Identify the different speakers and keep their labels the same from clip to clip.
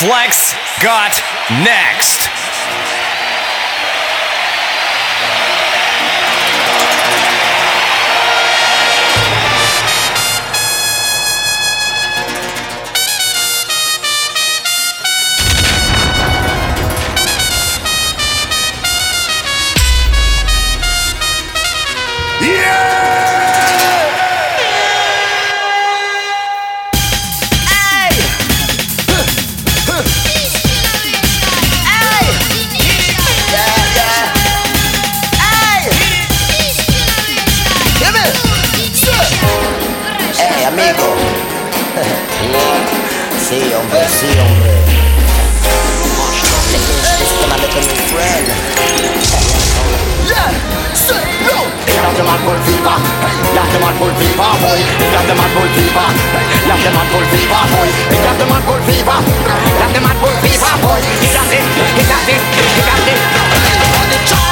Speaker 1: Flexx got next.
Speaker 2: fever, boy. You have the mad bull fever. He got the mad bull fever, boy. he got the mad bull fever. He got the mad bull fever, boy. he got it. He got it. He got it.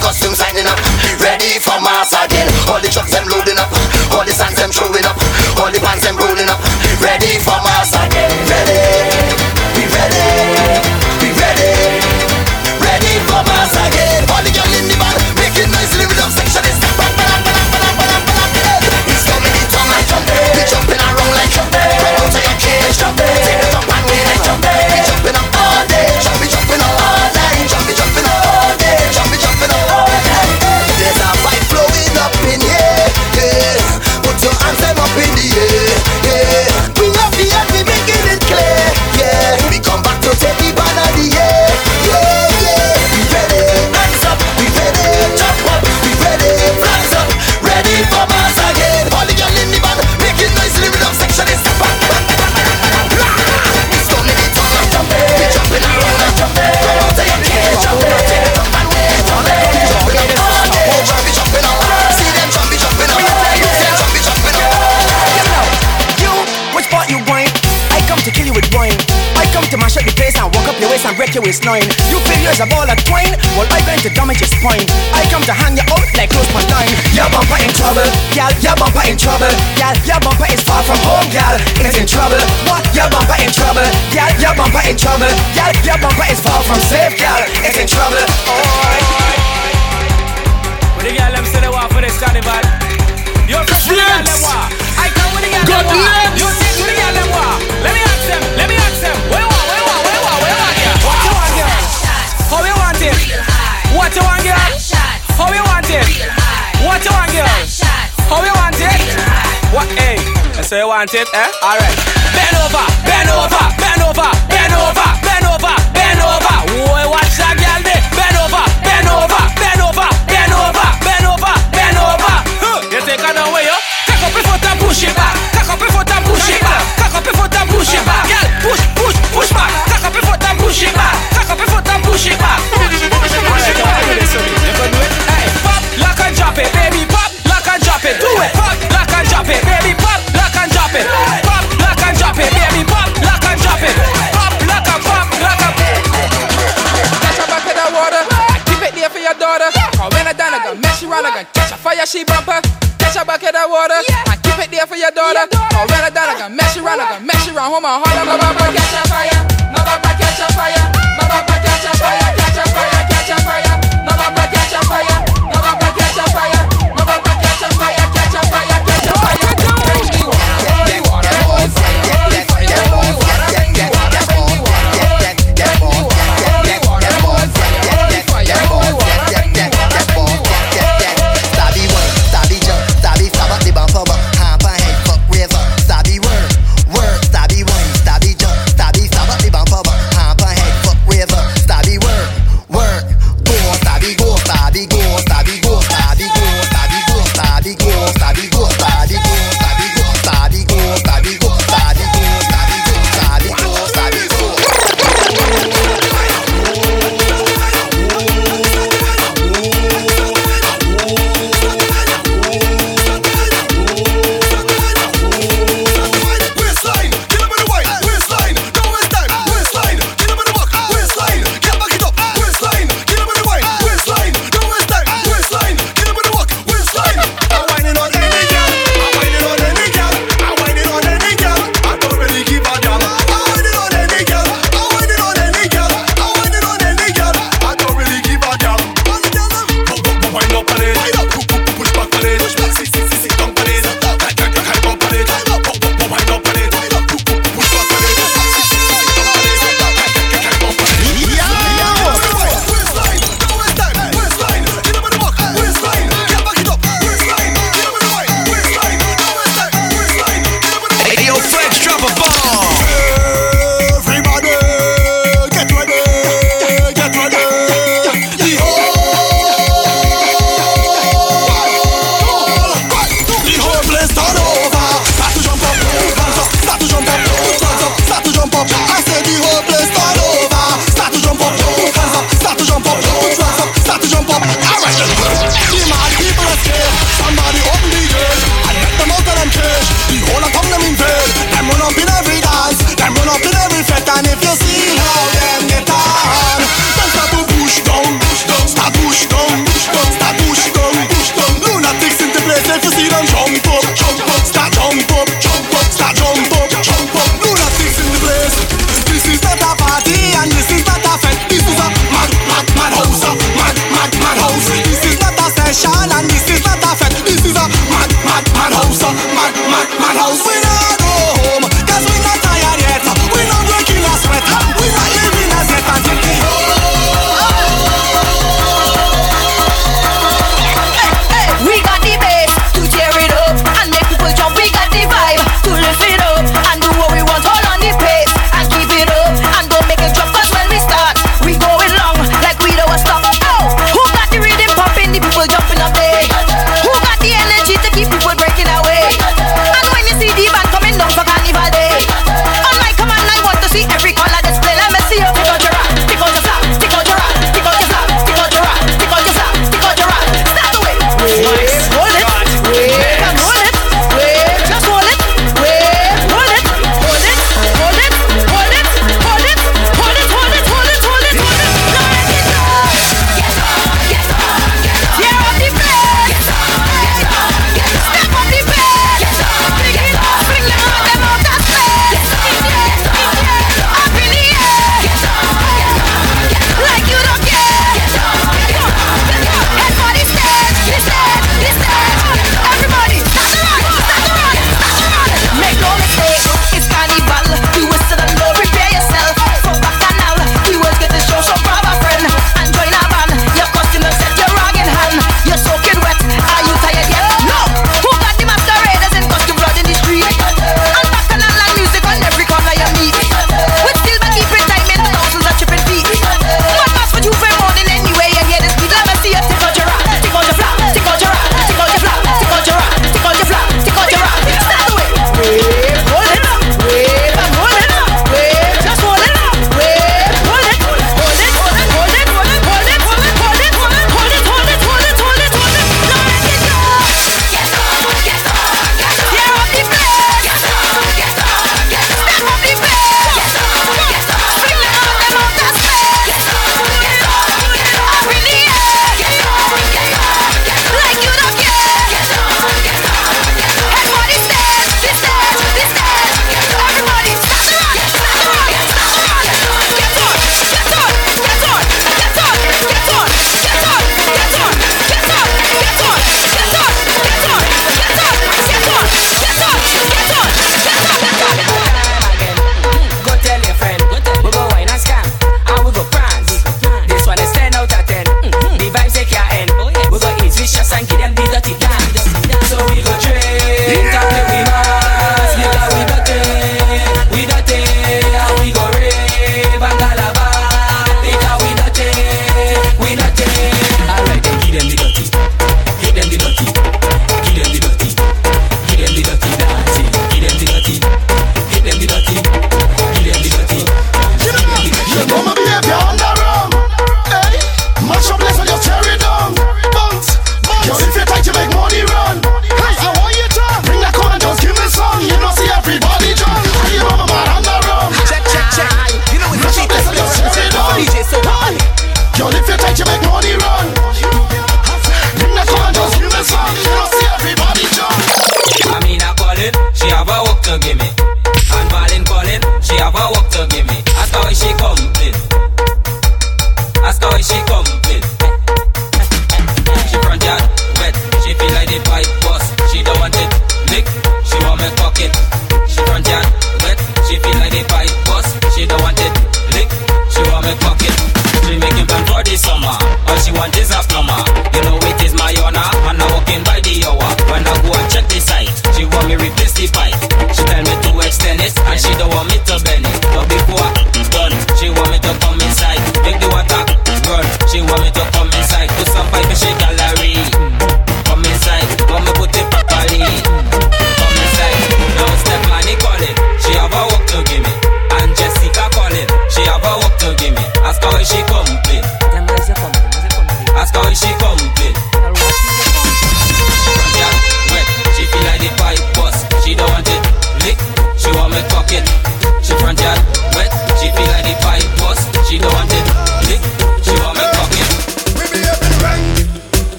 Speaker 2: Costumes signing up, ready for mass again. All the trucks them loading up, all the signs them showing up, all the pants them rolling up, ready for 6'9 You feel
Speaker 3: you as a ball of twine. Well I'm going to damage your spine. I come to hang you out like close my line. Your bumper in trouble. Gal, your bumper in trouble. Gal, your bumper is far from home Gal, it's in trouble. What? Your bumper in trouble. Gal, your bumper in trouble. Gal, your bumper is far from safe Gal, it's in trouble. Alright.
Speaker 4: What the gal them say they want for this carnival? Yo, Flexx! I come with the Let me ask them, let me ask them. What you want, girl? How you want it? What you want, girl? How you want it? What? Hey, how you want it, eh? All right. Bend over, bend over, bend over, bend over, bend over, bend over. Boy, watch that girl there. Bend over, bend over, bend over, bend over, bend over, bend over. Huh. You take her down where you? Cock up your foot and push it back. Cock up your foot and push it back. Cock up your foot and push it back. Girl, push, push, push back. Cock up your foot and push it back. Cock up your foot and push it back. drop it. Do it. Pop, lock and drop it, baby. Pop, lock and drop it. Pop, lock and drop it, baby. Pop, lock and drop it. Pop, lock and pop, lock and.
Speaker 5: Catch a bucket of water. Keep it there for your daughter. Cause when I done, I gon' mess you around. I catch a fire, she bumper. Catch a bucket of water. I keep it there for your daughter. Cause when I done, I gon' mess you around. I gon' mess you around. Hold my heart, I'm a bumper. Catch a fire.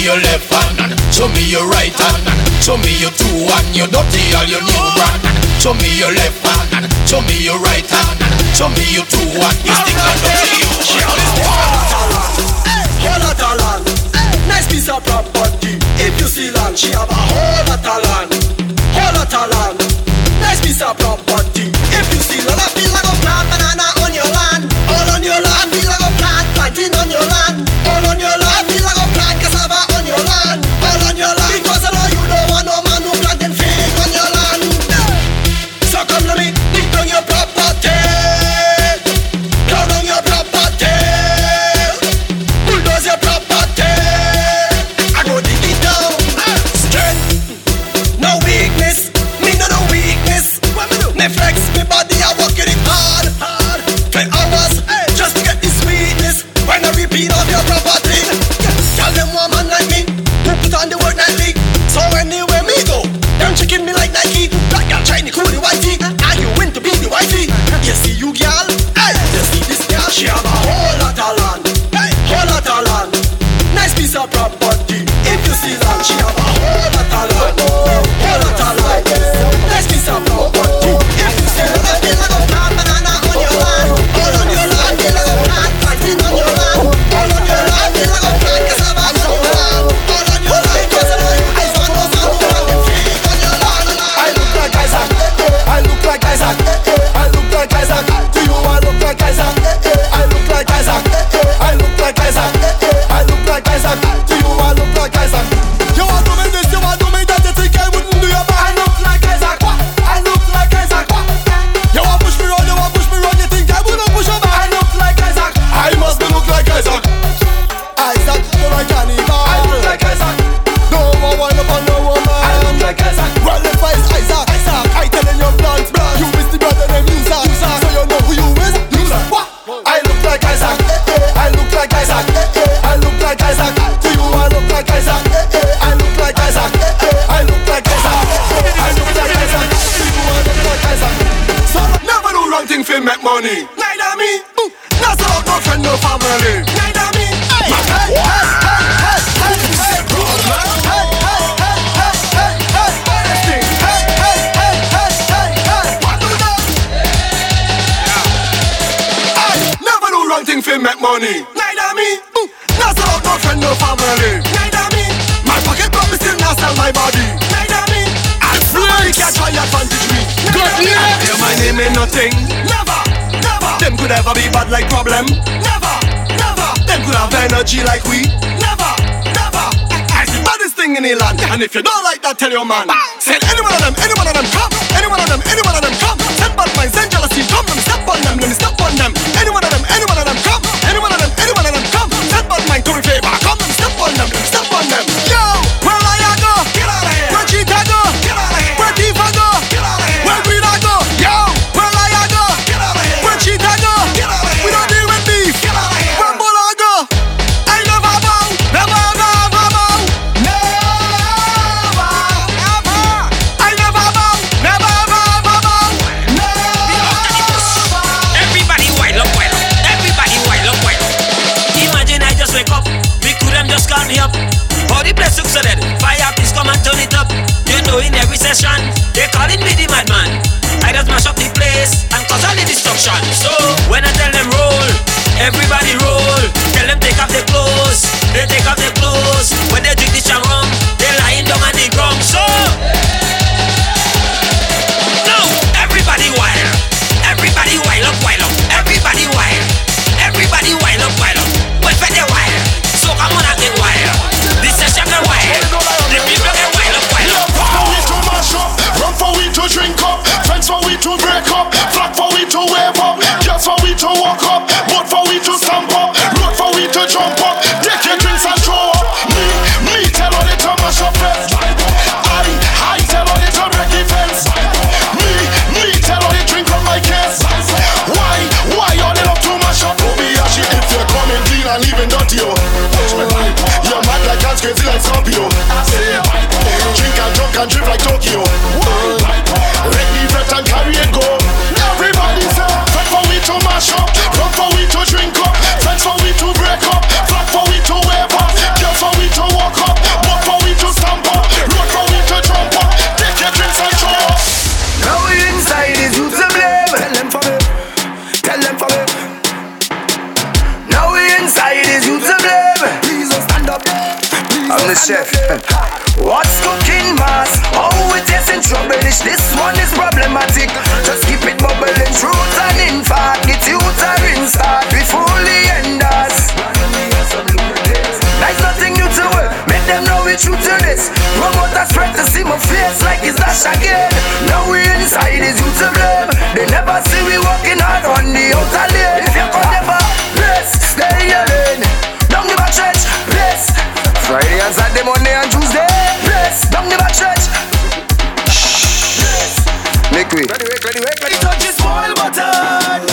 Speaker 5: me your left hand, show me your right hand, show me your two and your dirty all your new brand. Show me your left hand, show me your right hand, show me your two and your stick and dirty you.
Speaker 6: Whole lot of land, nice piece of property. If you see land, she have a whole lot of land, whole lot of land, nice piece of property. If you see land, I feel like a plant banana on your land, all on your land, feel like a plant planting on your land, all on your land. If you see that she a
Speaker 7: And if you don't like that, tell your man.
Speaker 8: Bang. Promoter spread to see my face like it's dash again. Now we inside is you to blame. They never see we walking hard on the outer lane. If you come never, let's stay your lane. Down the back church, let's. Friday and Saturday, Monday and Tuesday, let's. Down the back church. Make way. Ready, wait, ready, wait, ready. Touch the spoil button.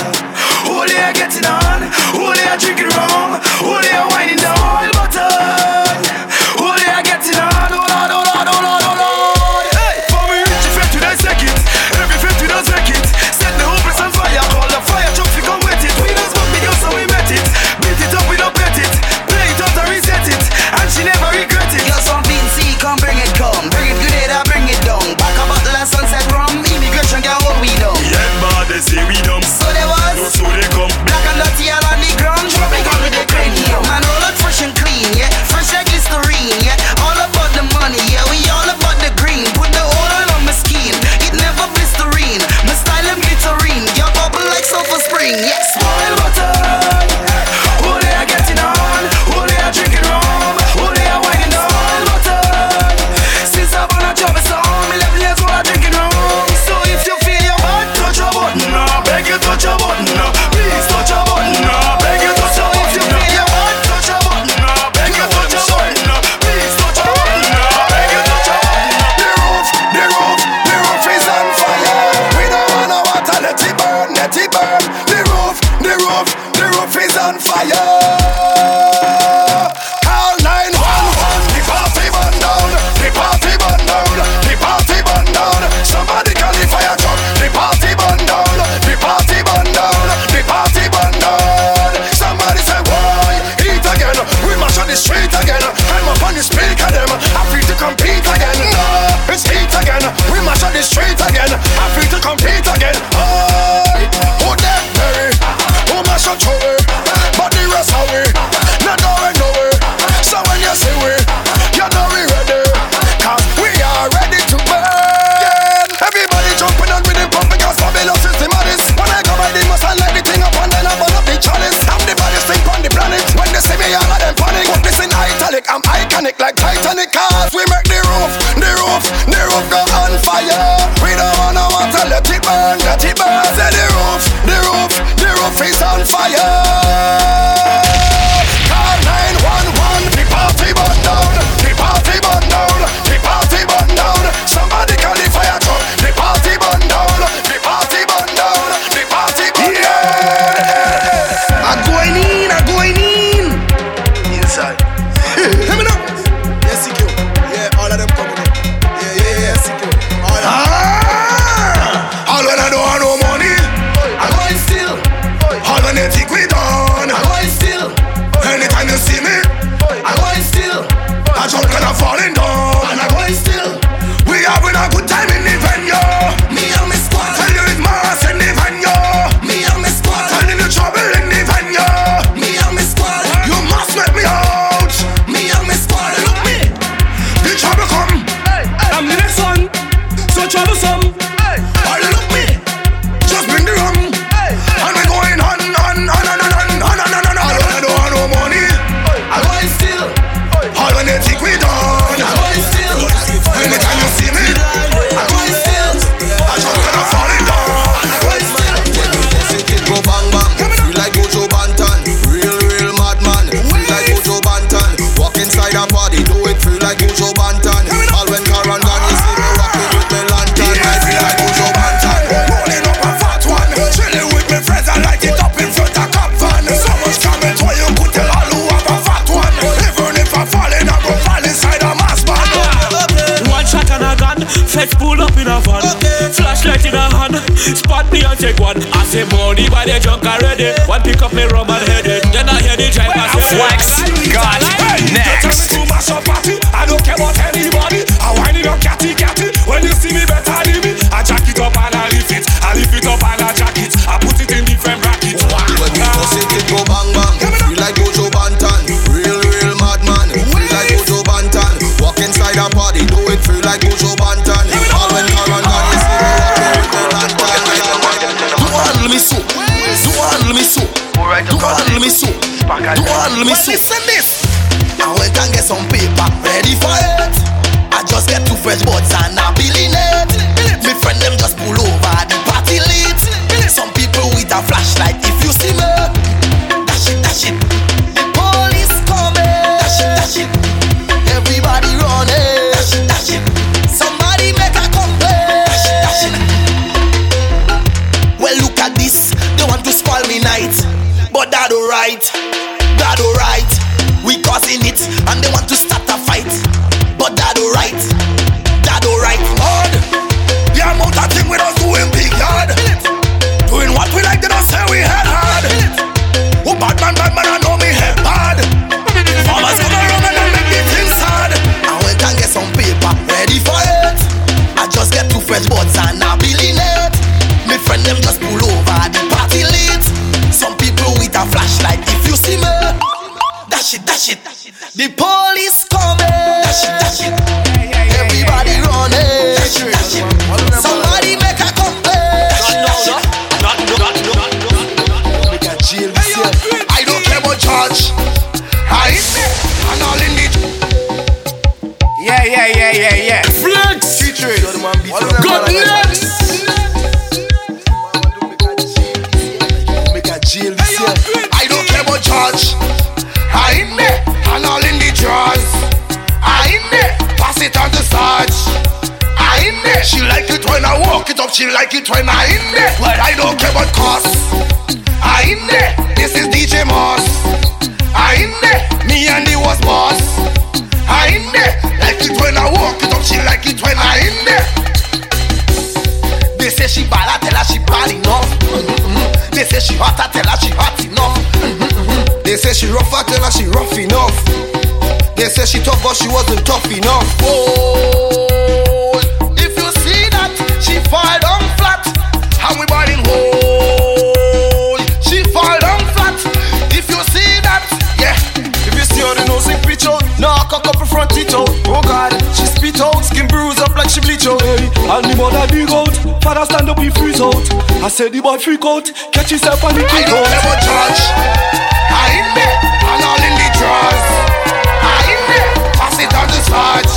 Speaker 8: Who they are getting on? Who they are drinking wrong? Who they are
Speaker 4: whining? take one. I say money by the junk already. One pick up me rum and headed. Then I hear the driver say,
Speaker 1: Flexx, Got, next.
Speaker 2: Listen this. I went and get some paper ready for it when say
Speaker 9: the boy freak out, catch himself and he kick out.
Speaker 2: Never judge. I in there, and all in the drawers. I in there, pass it on the touch.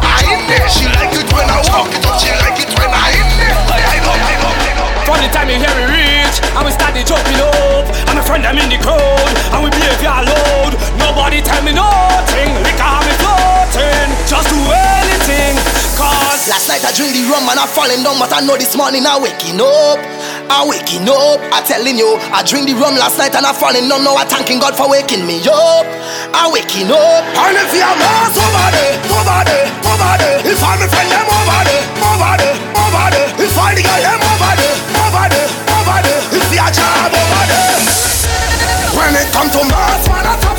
Speaker 2: I in there, she like it when I walk it up, she like it when I in there. I know, I know, I know.
Speaker 4: From the time you hear it reach, I we start the jumping up. I'm a friend, I'm in the crowd, and we behave all loud. Nobody tell me nothing.
Speaker 2: Last night I drink the rum and I falling down, but I know this morning I waking up. I waking up. I telling you, I drink the rum last night and I falling down. Now I thanking God for waking me up. I waking up. And if you're mad over there, over there, over there. If I'm a friend them over there, over there, over there. If I the girl them over there, over there, over there. If you're a job over there. When it come to mass, man,
Speaker 8: I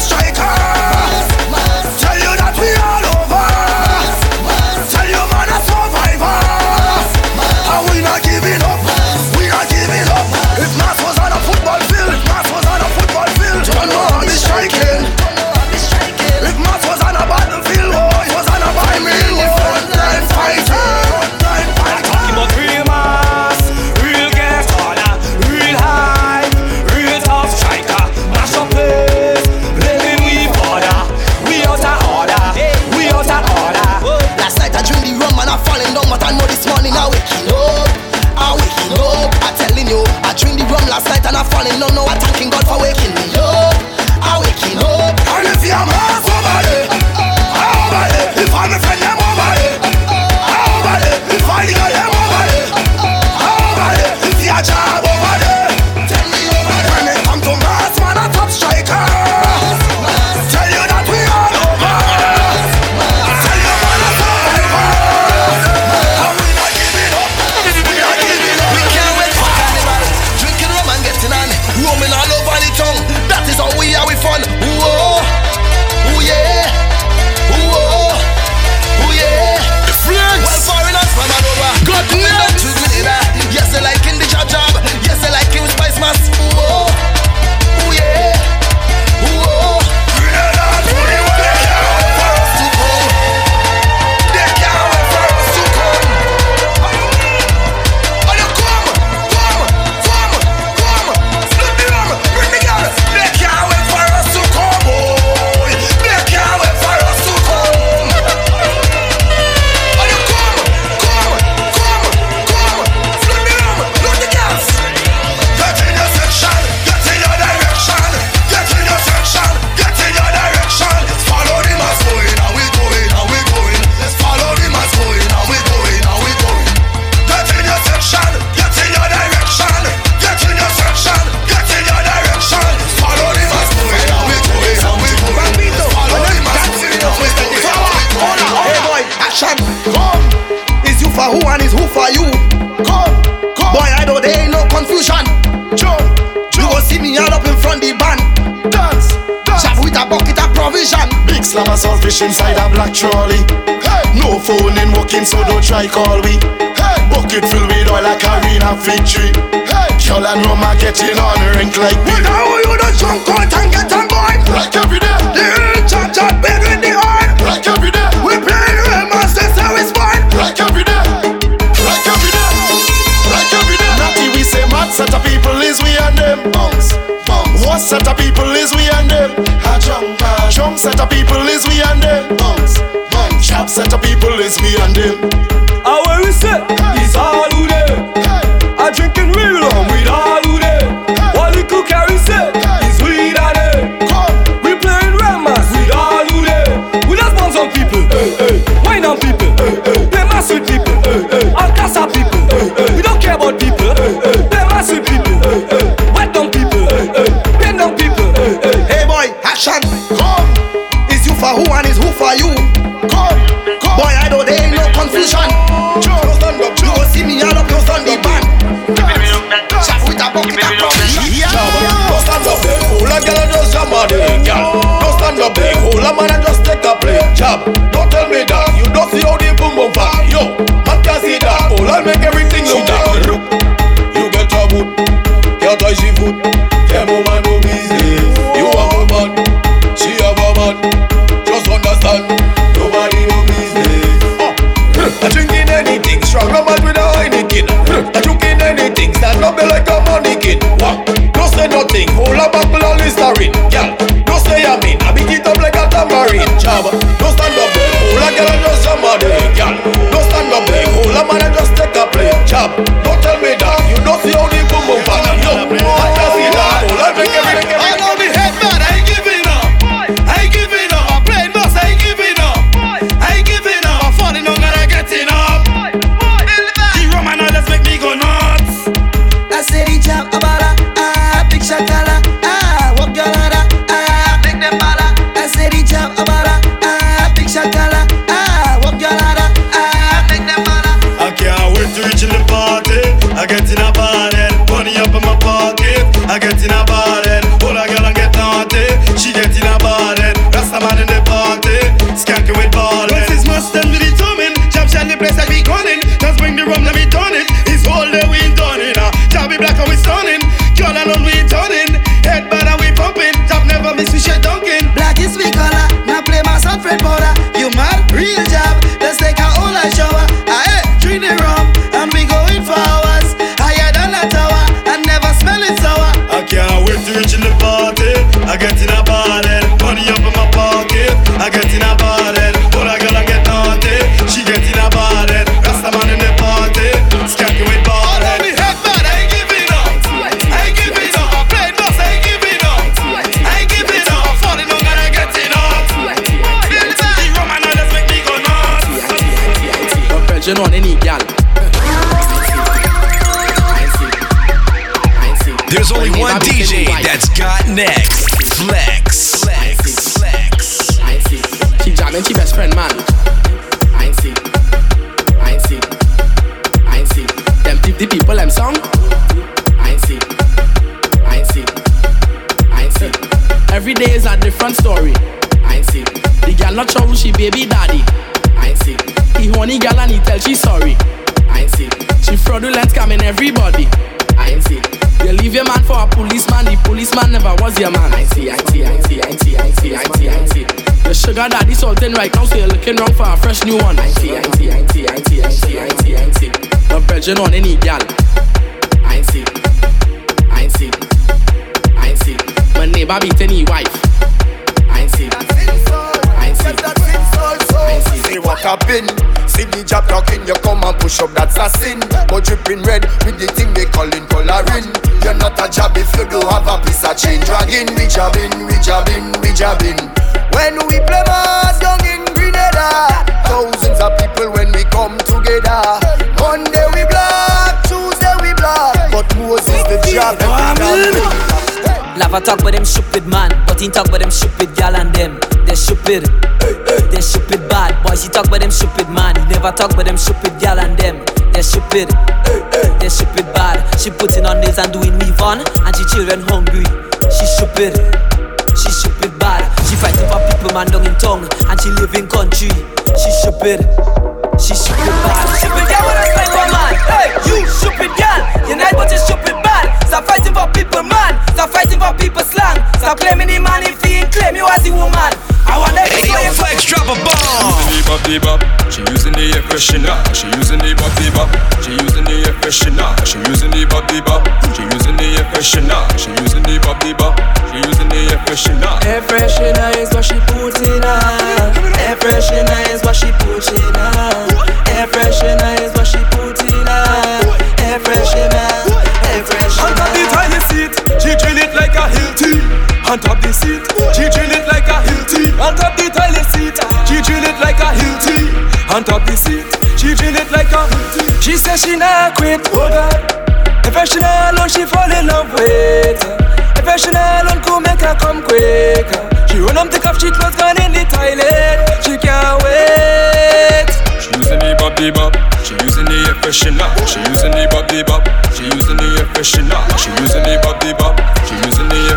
Speaker 8: set of people is me and them. Bounce, bounce. Sharp set of people is
Speaker 10: me
Speaker 9: and them. How
Speaker 10: we
Speaker 11: say? baby daddy. I ain't sick. He horny gal and he tell she sorry. I ain't sick. She fraudulent coming everybody. I ain't sick. You leave your man for a policeman, the policeman never was your man. I ain't see, I ain't see, I ain't see, I ain't see, I ain't see, I ain't see, I ain't see. The sugar daddy's salting right now, so you're looking wrong for a fresh new one. I ain't see, I ain't see, I ain't see, I ain't see, I ain't see, I ain't see, I ain't see. The Belgian on any gal. I ain't see, I ain't see, I ain't see. My neighbor beating any wife. money walker bin. See
Speaker 2: the job talking, you come and push up, that's a sin. But dripping red with the thing they calling coloring. You're not a job if you do have a piece of change. Dragging, we jobbing, we jobbing, we jobbing. When we play mass down in Grenada, thousands of people when we come together. Monday we block, Tuesday we block, but Moses the job every
Speaker 12: Lava talk but them stupid man But he talk but them stupid gal and them They stupid hey. They stupid bad boys, She talk about them stupid man. Never talk about them stupid gal and them. They stupid, they stupid bad. She putting on this and doing me on, and she children hungry. She stupid, she stupid bad. She fighting for people man down in tongue. and she live in country. She stupid, she stupid bad. Stupid gal, what I say man? Hey, you stupid girl. you not but a stupid. Stop fighting for people, man. Stop fighting for people slang. Stop claiming the man if he ain't claim you as a woman. I want to
Speaker 1: see your flex drop a bomb.
Speaker 5: She using the bop, She air freshener. She using the bop, bop. She using the air freshener. She using the bop, bop. She using the air freshener. She using the bop, bop. She using the air freshener.
Speaker 9: Air freshener is what she puts in her. Air freshener is what she puts in her. Air freshener is
Speaker 5: on top the seat. She drill it like a Hilti. On top the toilet seat. She drill it like a Hilti. On top the seat. She drill it like a Hilti.
Speaker 9: She says she not quit. Oh God. If she not alone, she fall in love with. If she not alone, could make her come quicker. She run up the cup, she clothes gone in the toilet. She can't wait.
Speaker 5: She using the body bop. She using the air. She using the body bop. She using the air. She using the body bop. She using the air.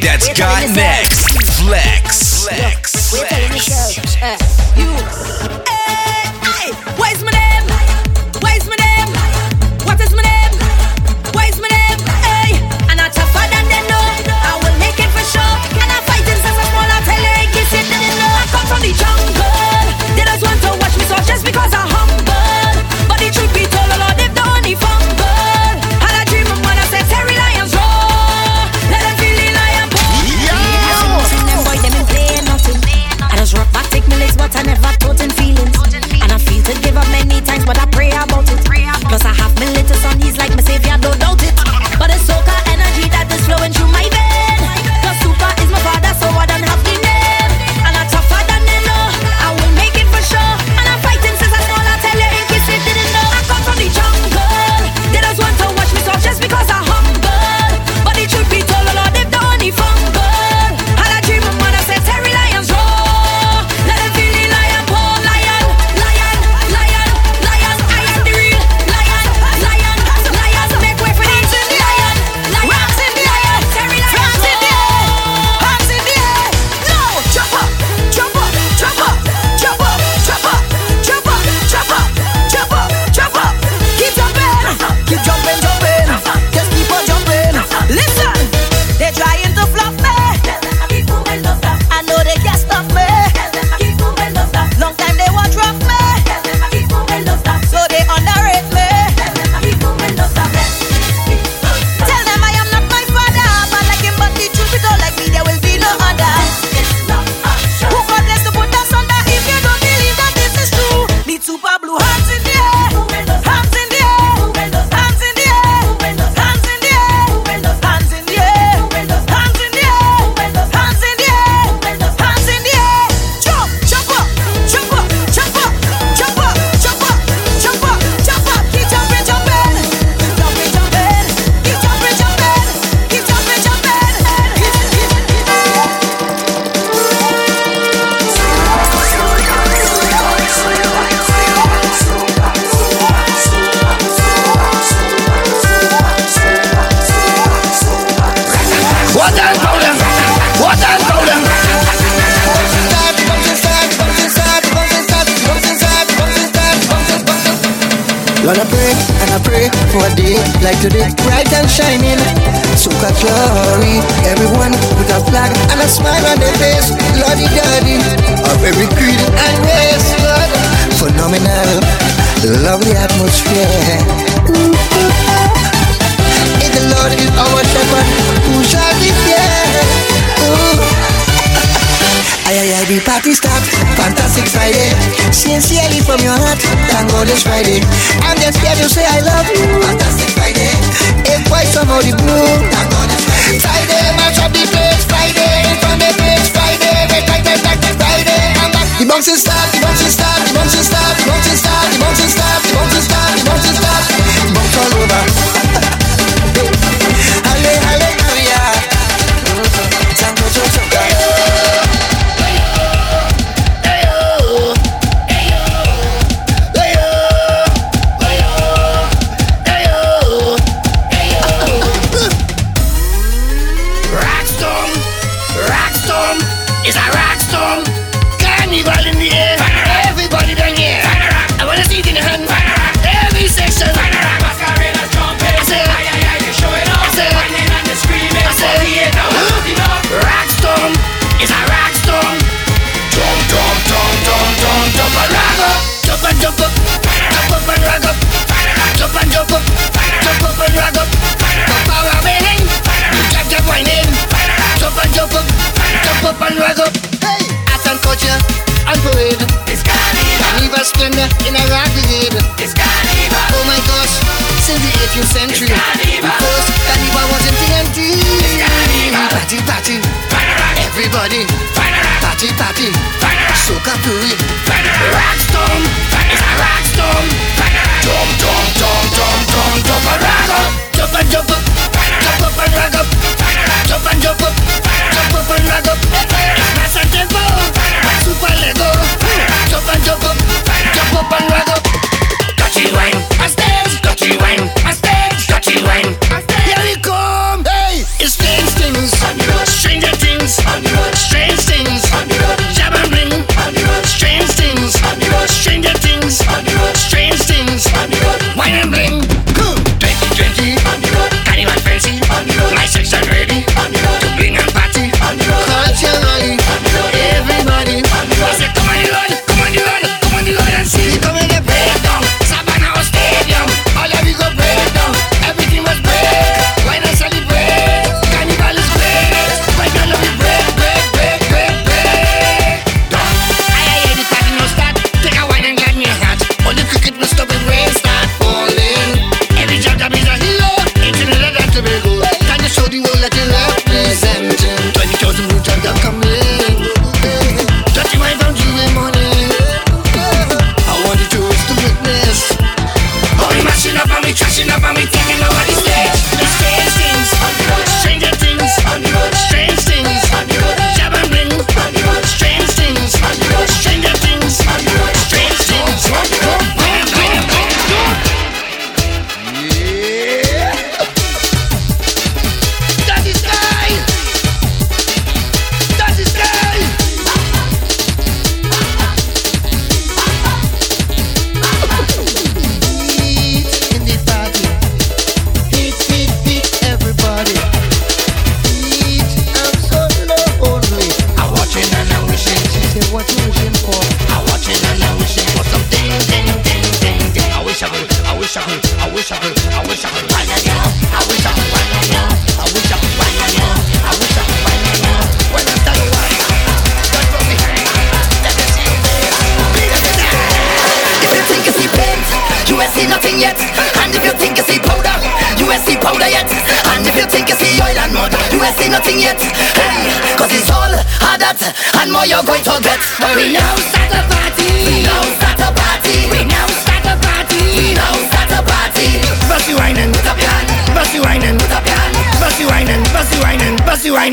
Speaker 1: that's got next.
Speaker 13: Flexx. Flexx. Flexx. Flexx.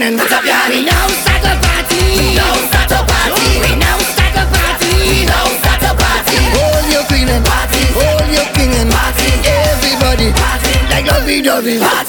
Speaker 13: einen Zabiani No Soccer Party.
Speaker 2: No Soccer Party. We No Soccer Party. No Soccer Party. Hold your
Speaker 14: queen and party.
Speaker 2: Hold your king and
Speaker 14: party.
Speaker 2: Everybody.
Speaker 14: Party.
Speaker 2: Like lovey-dovey.
Speaker 14: Party.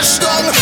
Speaker 2: Ready